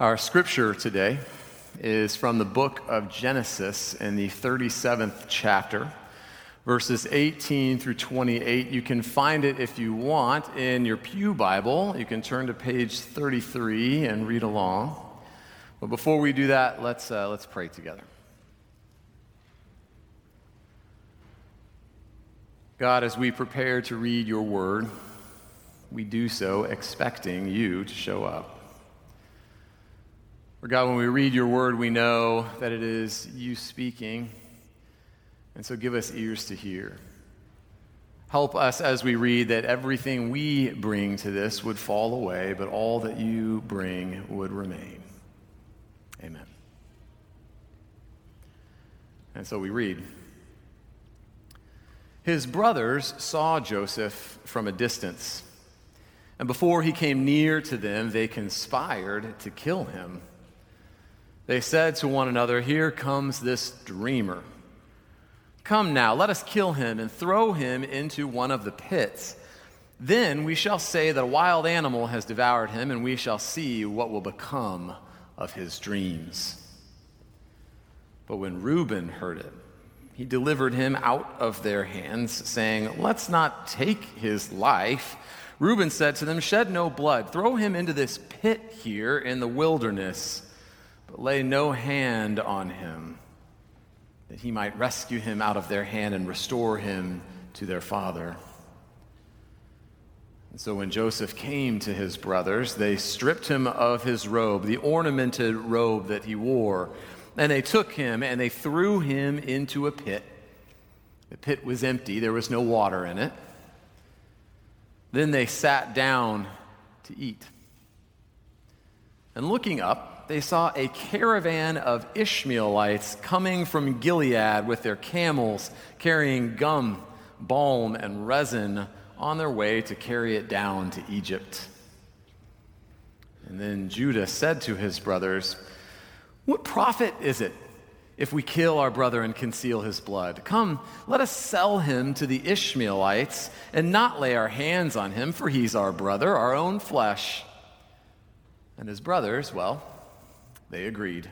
Our scripture today is from the book of Genesis in the 37th chapter, verses 18 through 28. You can find it if you want in your Pew Bible. You can turn to page 33 and read along. But before we do that, let's, uh, let's pray together. God, as we prepare to read your word, we do so expecting you to show up. For God, when we read your word, we know that it is you speaking. And so give us ears to hear. Help us as we read that everything we bring to this would fall away, but all that you bring would remain. Amen. And so we read His brothers saw Joseph from a distance, and before he came near to them, they conspired to kill him. They said to one another, Here comes this dreamer. Come now, let us kill him and throw him into one of the pits. Then we shall say that a wild animal has devoured him, and we shall see what will become of his dreams. But when Reuben heard it, he delivered him out of their hands, saying, Let's not take his life. Reuben said to them, Shed no blood. Throw him into this pit here in the wilderness but lay no hand on him, that he might rescue him out of their hand and restore him to their father. And so when Joseph came to his brothers, they stripped him of his robe, the ornamented robe that he wore, and they took him and they threw him into a pit. The pit was empty, there was no water in it. Then they sat down to eat. And looking up, they saw a caravan of Ishmaelites coming from Gilead with their camels carrying gum, balm, and resin on their way to carry it down to Egypt. And then Judah said to his brothers, What profit is it if we kill our brother and conceal his blood? Come, let us sell him to the Ishmaelites and not lay our hands on him, for he's our brother, our own flesh. And his brothers, well, they agreed.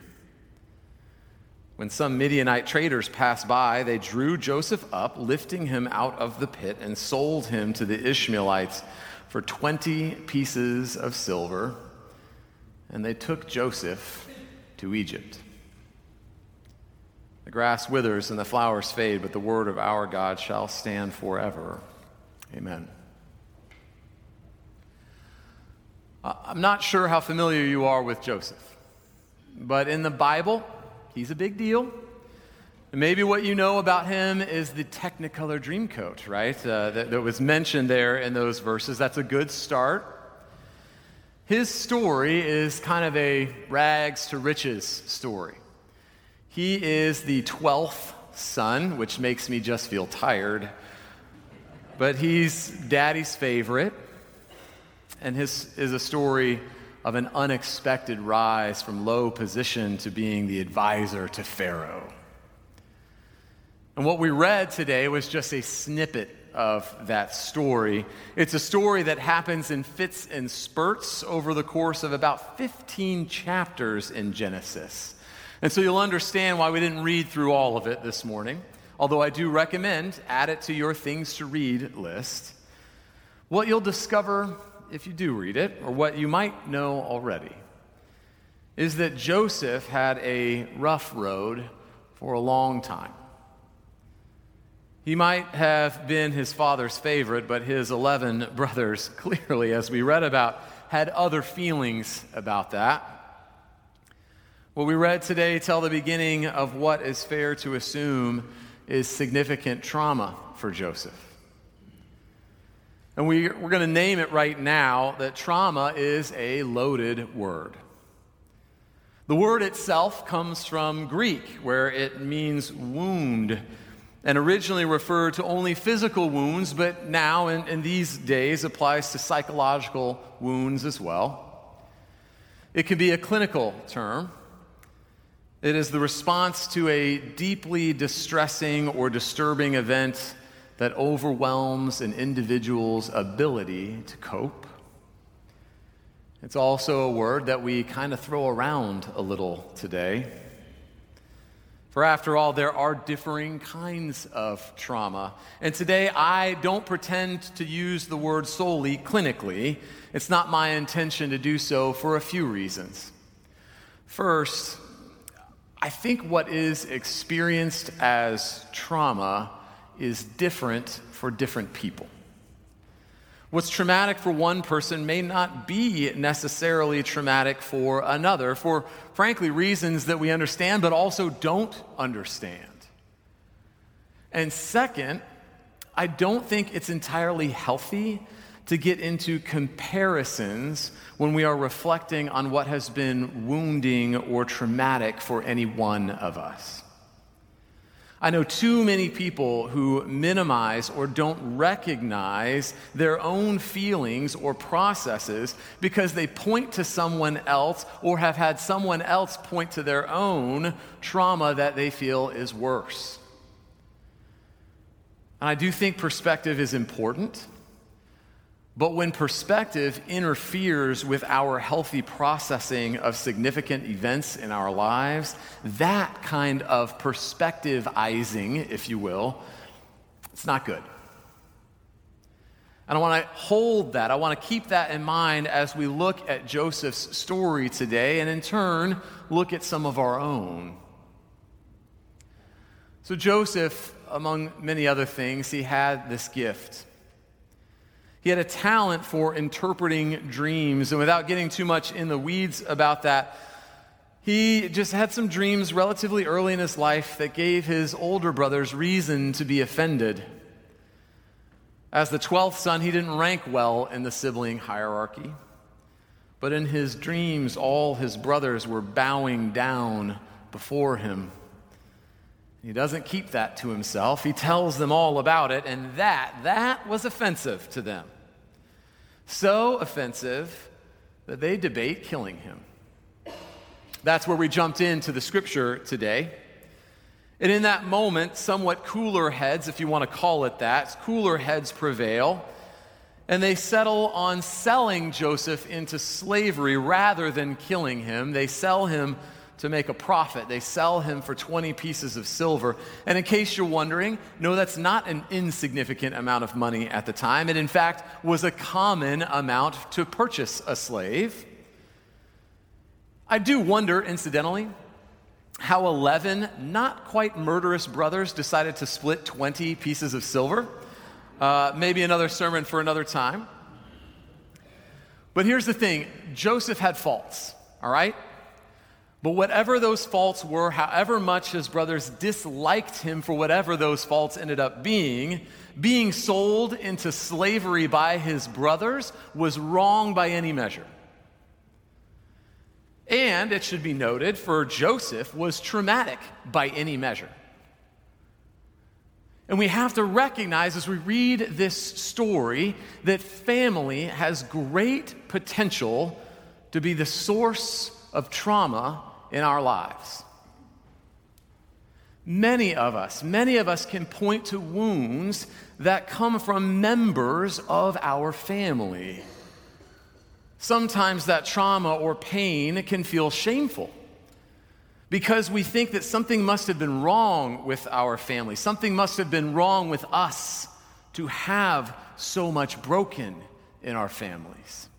When some Midianite traders passed by, they drew Joseph up, lifting him out of the pit, and sold him to the Ishmaelites for 20 pieces of silver. And they took Joseph to Egypt. The grass withers and the flowers fade, but the word of our God shall stand forever. Amen. I'm not sure how familiar you are with Joseph. But in the Bible, he's a big deal. Maybe what you know about him is the Technicolor Dreamcoat, right? Uh, that, that was mentioned there in those verses. That's a good start. His story is kind of a rags to riches story. He is the 12th son, which makes me just feel tired. But he's daddy's favorite. And his is a story of an unexpected rise from low position to being the advisor to Pharaoh. And what we read today was just a snippet of that story. It's a story that happens in fits and spurts over the course of about 15 chapters in Genesis. And so you'll understand why we didn't read through all of it this morning, although I do recommend add it to your things to read list. What you'll discover if you do read it, or what you might know already, is that Joseph had a rough road for a long time. He might have been his father's favorite, but his 11 brothers, clearly, as we read about, had other feelings about that. What we read today tell the beginning of what is fair to assume is significant trauma for Joseph. And we, we're going to name it right now that trauma is a loaded word. The word itself comes from Greek, where it means wound, and originally referred to only physical wounds, but now in, in these days applies to psychological wounds as well. It can be a clinical term. It is the response to a deeply distressing or disturbing event that overwhelms an individual's ability to cope. It's also a word that we kind of throw around a little today. For after all, there are differing kinds of trauma. And today, I don't pretend to use the word solely clinically. It's not my intention to do so for a few reasons. First, I think what is experienced as trauma is different for different people. What's traumatic for one person may not be necessarily traumatic for another, for frankly, reasons that we understand but also don't understand. And second, I don't think it's entirely healthy to get into comparisons when we are reflecting on what has been wounding or traumatic for any one of us. I know too many people who minimize or don't recognize their own feelings or processes because they point to someone else or have had someone else point to their own trauma that they feel is worse. And I do think perspective is important. But when perspective interferes with our healthy processing of significant events in our lives, that kind of perspectivizing, if you will, it's not good. And I want to hold that. I want to keep that in mind as we look at Joseph's story today and in turn look at some of our own. So, Joseph, among many other things, he had this gift. He had a talent for interpreting dreams. And without getting too much in the weeds about that, he just had some dreams relatively early in his life that gave his older brothers reason to be offended. As the 12th son, he didn't rank well in the sibling hierarchy. But in his dreams, all his brothers were bowing down before him. He doesn't keep that to himself. He tells them all about it, and that, that was offensive to them. So offensive that they debate killing him. That's where we jumped into the scripture today. And in that moment, somewhat cooler heads, if you want to call it that, cooler heads prevail. And they settle on selling Joseph into slavery rather than killing him. They sell him to make a profit. They sell him for 20 pieces of silver. And in case you're wondering, no, that's not an insignificant amount of money at the time. It, in fact, was a common amount to purchase a slave. I do wonder, incidentally, how 11 not quite murderous brothers decided to split 20 pieces of silver. Uh, maybe another sermon for another time. But here's the thing Joseph had faults, all right? But whatever those faults were, however much his brothers disliked him for whatever those faults ended up being, being sold into slavery by his brothers was wrong by any measure. And it should be noted, for Joseph was traumatic by any measure. And we have to recognize as we read this story that family has great potential to be the source of trauma in our lives. Many of us, many of us can point to wounds that come from members of our family. Sometimes that trauma or pain can feel shameful because we think that something must have been wrong with our family, something must have been wrong with us to have so much broken in our families.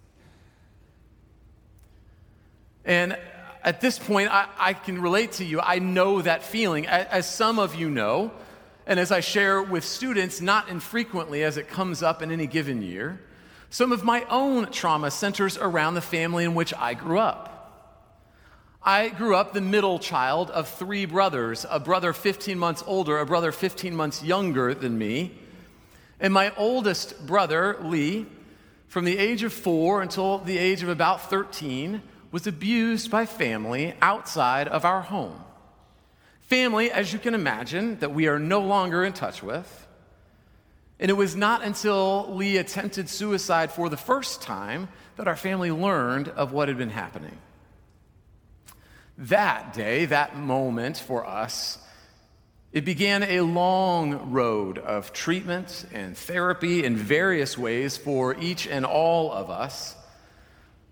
And at this point, I, I, can relate to you. I know that feeling. As, as some of you know, and as I share with students, not infrequently as it comes up in any given year, some of my own trauma centers around the family in which I grew up. I grew up the middle child of three brothers a brother 15 months older, a brother 15 months younger than me. And my oldest brother, Lee, from the age of four until the age of about 13, was abused by family outside of our home. Family, as you can imagine, that we are no longer in touch with. And it was not until Lee attempted suicide for the first time that our family learned of what had been happening. That day, that moment for us, it began a long road of treatment and therapy in various ways for each and all of us.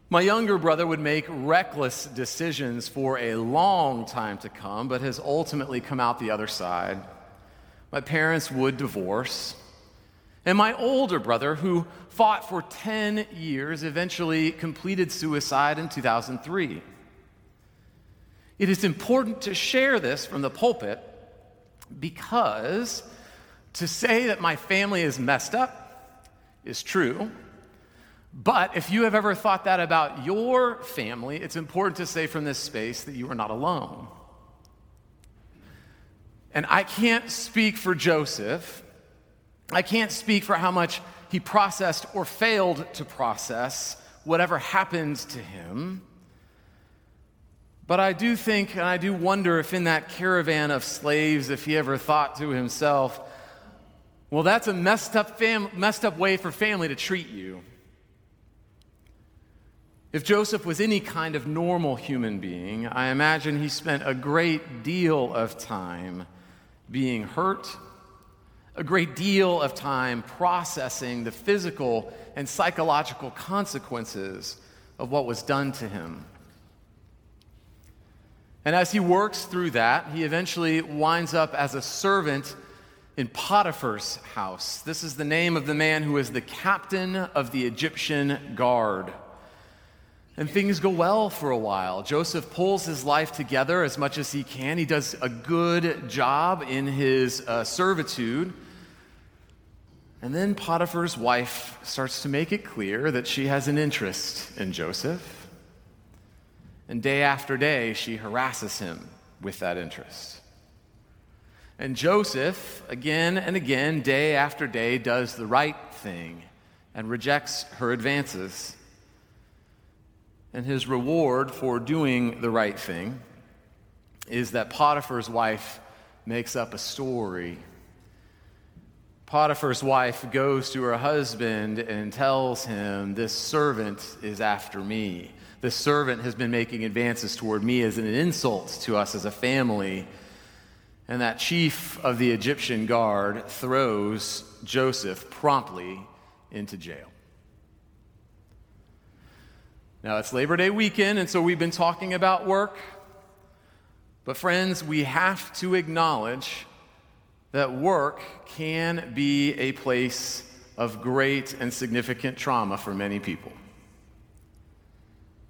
My younger brother would make reckless decisions for a long time to come, but has ultimately come out the other side. My parents would divorce. And my older brother, who fought for 10 years, eventually completed suicide in 2003. It is important to share this from the pulpit because to say that my family is messed up is true. But if you have ever thought that about your family, it's important to say from this space that you are not alone. And I can't speak for Joseph. I can't speak for how much he processed or failed to process whatever happened to him. But I do think, and I do wonder if in that caravan of slaves, if he ever thought to himself, well, that's a messed up, fam- messed up way for family to treat you. If Joseph was any kind of normal human being, I imagine he spent a great deal of time being hurt, a great deal of time processing the physical and psychological consequences of what was done to him. And as he works through that, he eventually winds up as a servant in Potiphar's house. This is the name of the man who is the captain of the Egyptian guard. And things go well for a while. Joseph pulls his life together as much as he can. He does a good job in his uh, servitude. And then Potiphar's wife starts to make it clear that she has an interest in Joseph. And day after day, she harasses him with that interest. And Joseph, again and again, day after day, does the right thing and rejects her advances and his reward for doing the right thing is that Potiphar's wife makes up a story. Potiphar's wife goes to her husband and tells him, This servant is after me. This servant has been making advances toward me as an insult to us as a family. And that chief of the Egyptian guard throws Joseph promptly into jail. Now, it's Labor Day weekend, and so we've been talking about work. But, friends, we have to acknowledge that work can be a place of great and significant trauma for many people.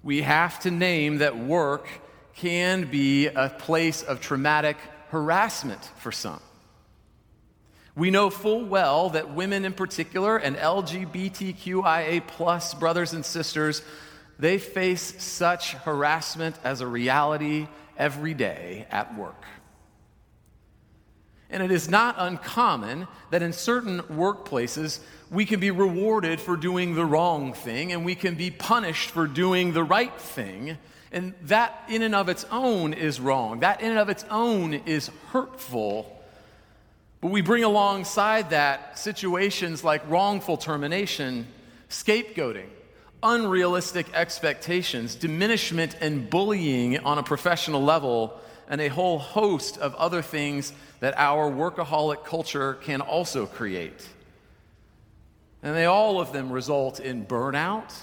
We have to name that work can be a place of traumatic harassment for some. We know full well that women in particular and LGBTQIA plus brothers and sisters they face such harassment as a reality every day at work. And it is not uncommon that in certain workplaces, we can be rewarded for doing the wrong thing and we can be punished for doing the right thing. And that, in and of its own, is wrong. That, in and of its own, is hurtful. But we bring alongside that situations like wrongful termination, scapegoating, unrealistic expectations, diminishment and bullying on a professional level, and a whole host of other things that our workaholic culture can also create. And they all of them result in burnout.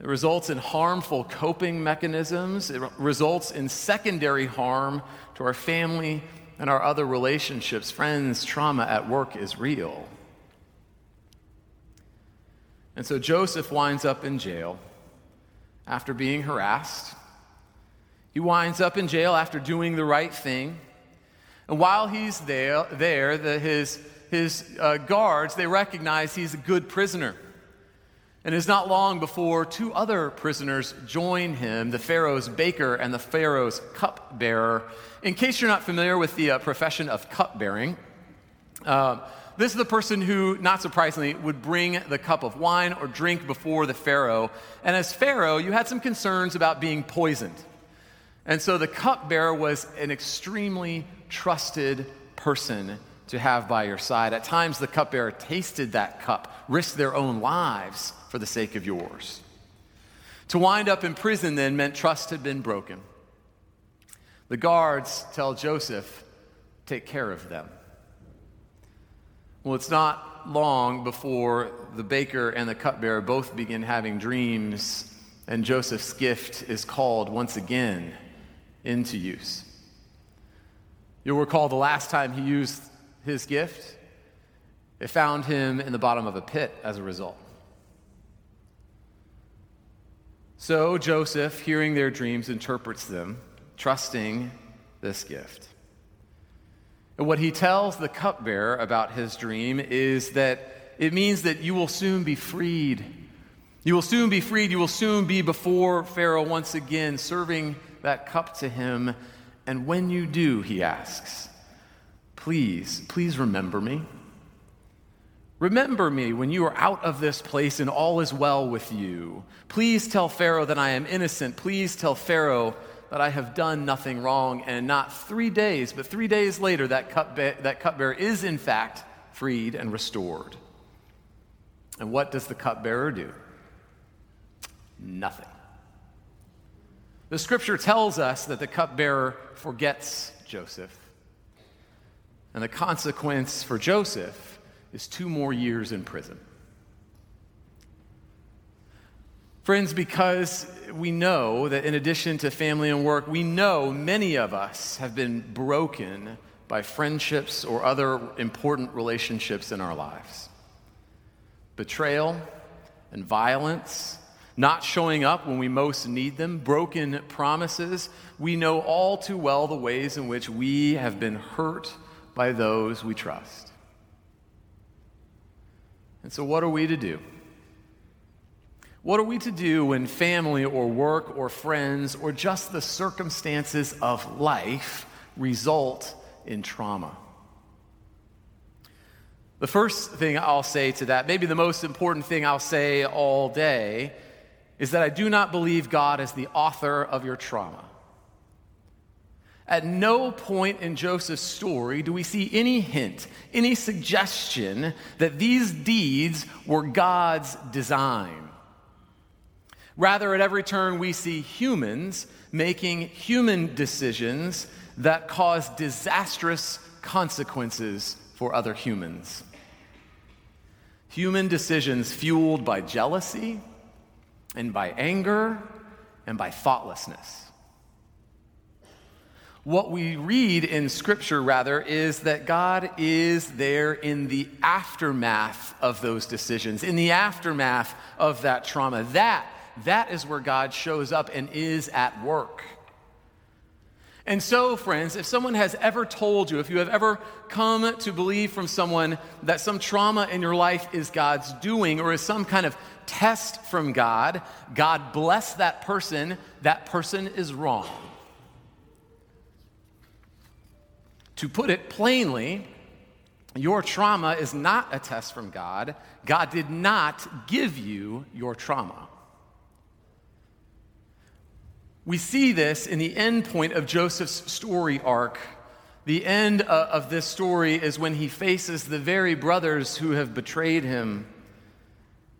It results in harmful coping mechanisms. It results in secondary harm to our family and our other relationships. Friends, trauma at work is real. And so Joseph winds up in jail after being harassed. He winds up in jail after doing the right thing. And while he's there, there the, his, his uh, guards, they recognize he's a good prisoner. And it's not long before two other prisoners join him the Pharaoh's baker and the Pharaoh's cupbearer. In case you're not familiar with the uh, profession of cupbearing, uh, This is the person who, not surprisingly, would bring the cup of wine or drink before the Pharaoh. And as Pharaoh, you had some concerns about being poisoned. And so the cupbearer was an extremely trusted person to have by your side. At times, the cupbearer tasted that cup, risked their own lives for the sake of yours. To wind up in prison then meant trust had been broken. The guards tell Joseph, take care of them. Well, it's not long before the baker and the cupbearer both begin having dreams, and Joseph's gift is called once again into use. You'll recall the last time he used his gift, it found him in the bottom of a pit as a result. So Joseph, hearing their dreams, interprets them, trusting this gift. What he tells the cupbearer about his dream is that it means that you will soon be freed. You will soon be freed. You will soon be before Pharaoh once again, serving that cup to him. And when you do, he asks, please, please remember me. Remember me when you are out of this place and all is well with you. Please tell Pharaoh that I am innocent. Please tell Pharaoh that I have done nothing wrong. And not three days, but three days later, that, cupbearer, that cupbearer is in fact freed and restored. And what does the cupbearer do? Nothing. The scripture tells us that the cupbearer forgets Joseph. And the consequence for Joseph is two more years in prison. Friends, because we know that in addition to family and work, we know many of us have been broken by friendships or other important relationships in our lives. Betrayal and violence, not showing up when we most need them, broken promises. We know all too well the ways in which we have been hurt by those we trust. And so, what are we to do? What are we to do when family or work or friends or just the circumstances of life result in trauma? The first thing I'll say to that, maybe the most important thing I'll say all day, is that I do not believe God is the author of your trauma. At no point in Joseph's story do we see any hint, any suggestion that these deeds were God's design. Rather, at every turn, we see humans making human decisions that cause disastrous consequences for other humans. Human decisions fueled by jealousy and by anger and by thoughtlessness. What we read in Scripture, rather, is that God is there in the aftermath of those decisions, in the aftermath of that trauma. That that is where God shows up and is at work. And so, friends, if someone has ever told you, if you have ever come to believe from someone that some trauma in your life is God's doing or is some kind of test from God, God bless that person, that person is wrong. To put it plainly, your trauma is not a test from God. God did not give you your trauma. We see this in the end point of Joseph's story arc. The end uh, of this story is when he faces the very brothers who have betrayed him.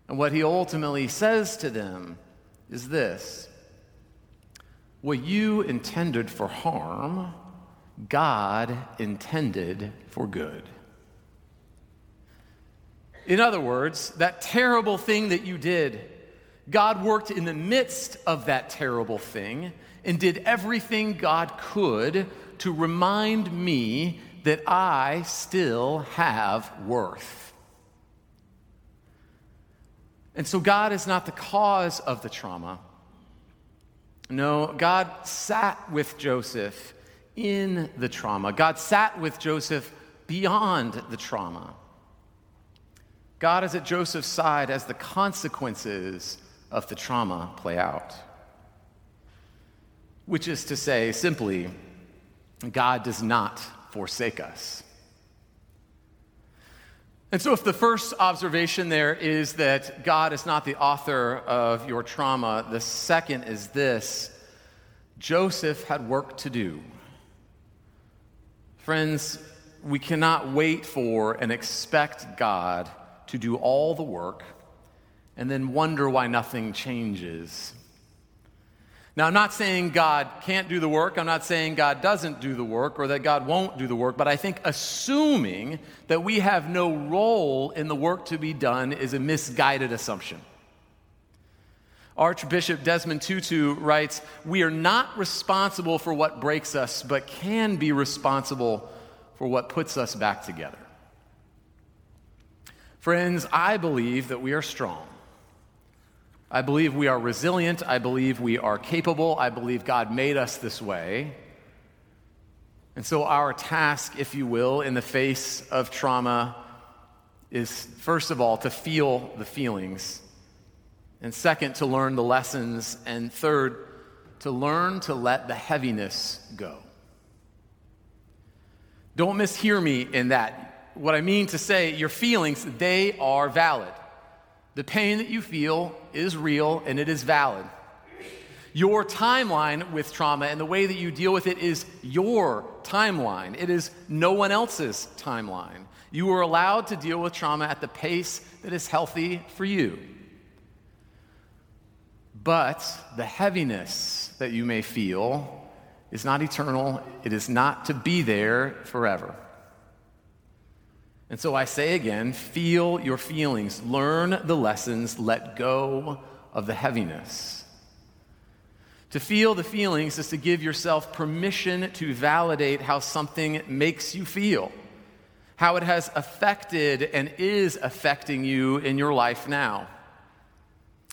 And what he ultimately says to them is this What you intended for harm, God intended for good. In other words, that terrible thing that you did, God worked in the midst of that terrible thing and did everything God could to remind me that I still have worth. And so God is not the cause of the trauma. No, God sat with Joseph in the trauma. God sat with Joseph beyond the trauma. God is at Joseph's side as the consequences of the trauma play out. Which is to say, simply, God does not forsake us. And so, if the first observation there is that God is not the author of your trauma, the second is this Joseph had work to do. Friends, we cannot wait for and expect God to do all the work and then wonder why nothing changes. Now, I'm not saying God can't do the work. I'm not saying God doesn't do the work or that God won't do the work, but I think assuming that we have no role in the work to be done is a misguided assumption. Archbishop Desmond Tutu writes We are not responsible for what breaks us, but can be responsible for what puts us back together. Friends, I believe that we are strong. I believe we are resilient. I believe we are capable. I believe God made us this way. And so, our task, if you will, in the face of trauma is first of all to feel the feelings, and second, to learn the lessons, and third, to learn to let the heaviness go. Don't mishear me in that. What I mean to say, your feelings, they are valid. The pain that you feel is real and it is valid. Your timeline with trauma and the way that you deal with it is your timeline. It is no one else's timeline. You are allowed to deal with trauma at the pace that is healthy for you. But the heaviness that you may feel is not eternal, it is not to be there forever. And so I say again feel your feelings, learn the lessons, let go of the heaviness. To feel the feelings is to give yourself permission to validate how something makes you feel, how it has affected and is affecting you in your life now.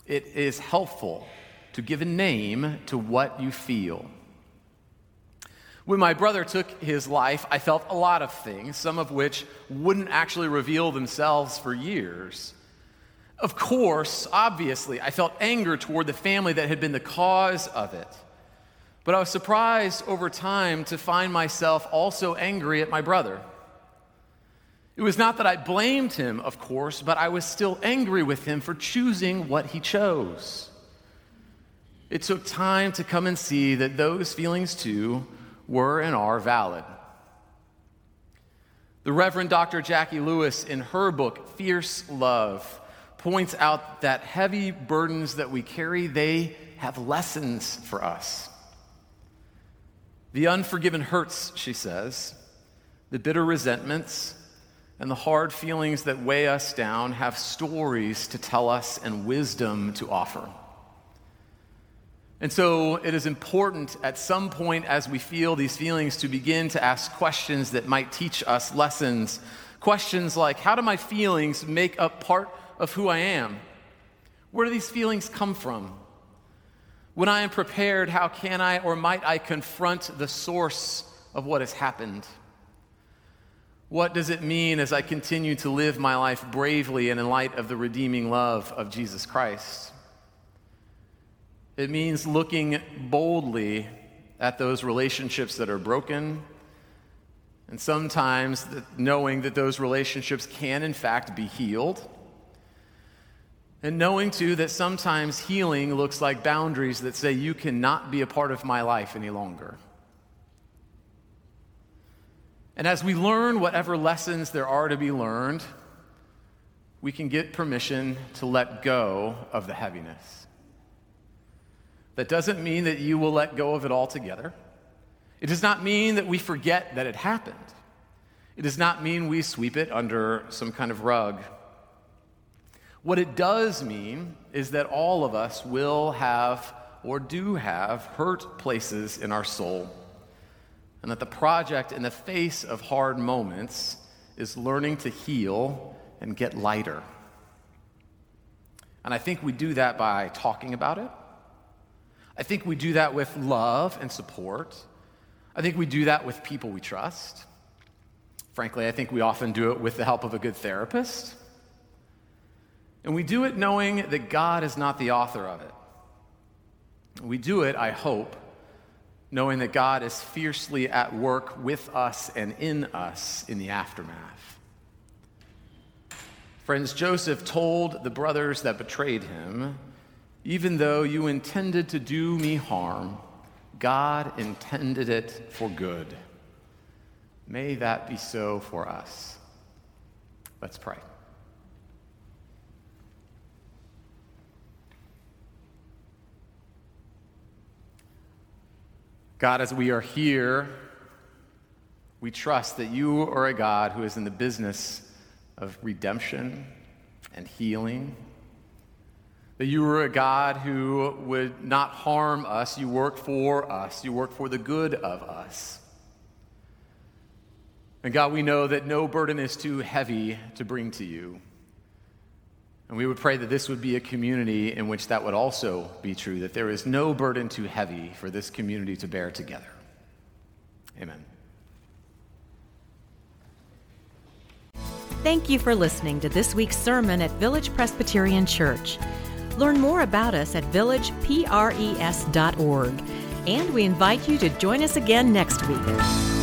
It is helpful to give a name to what you feel. When my brother took his life, I felt a lot of things, some of which wouldn't actually reveal themselves for years. Of course, obviously, I felt anger toward the family that had been the cause of it. But I was surprised over time to find myself also angry at my brother. It was not that I blamed him, of course, but I was still angry with him for choosing what he chose. It took time to come and see that those feelings too were and are valid. The Reverend Dr. Jacqui Lewis, in her book, Fierce Love, points out that heavy burdens that we carry, they have lessons for us. The unforgiven hurts, she says, the bitter resentments, and the hard feelings that weigh us down have stories to tell us and wisdom to offer. And so it is important at some point as we feel these feelings to begin to ask questions that might teach us lessons. Questions like How do my feelings make up part of who I am? Where do these feelings come from? When I am prepared, how can I or might I confront the source of what has happened? What does it mean as I continue to live my life bravely and in light of the redeeming love of Jesus Christ? It means looking boldly at those relationships that are broken, and sometimes knowing that those relationships can, in fact, be healed. And knowing, too, that sometimes healing looks like boundaries that say, You cannot be a part of my life any longer. And as we learn whatever lessons there are to be learned, we can get permission to let go of the heaviness. That doesn't mean that you will let go of it altogether. It does not mean that we forget that it happened. It does not mean we sweep it under some kind of rug. What it does mean is that all of us will have or do have hurt places in our soul. And that the project in the face of hard moments is learning to heal and get lighter. And I think we do that by talking about it I think we do that with love and support. I think we do that with people we trust. Frankly, I think we often do it with the help of a good therapist. And we do it knowing that God is not the author of it. We do it, I hope, knowing that God is fiercely at work with us and in us in the aftermath. Friends, Joseph told the brothers that betrayed him, Even though you intended to do me harm, God intended it for good. May that be so for us. Let's pray. God, as we are here, we trust that you are a God who is in the business of redemption and healing. That you are a God who would not harm us. You work for us. You work for the good of us. And God, we know that no burden is too heavy to bring to you. And we would pray that this would be a community in which that would also be true, that there is no burden too heavy for this community to bear together. Amen. Thank you for listening to this week's sermon at Village Presbyterian Church. Learn more about us at villagepres.org, and we invite you to join us again next week.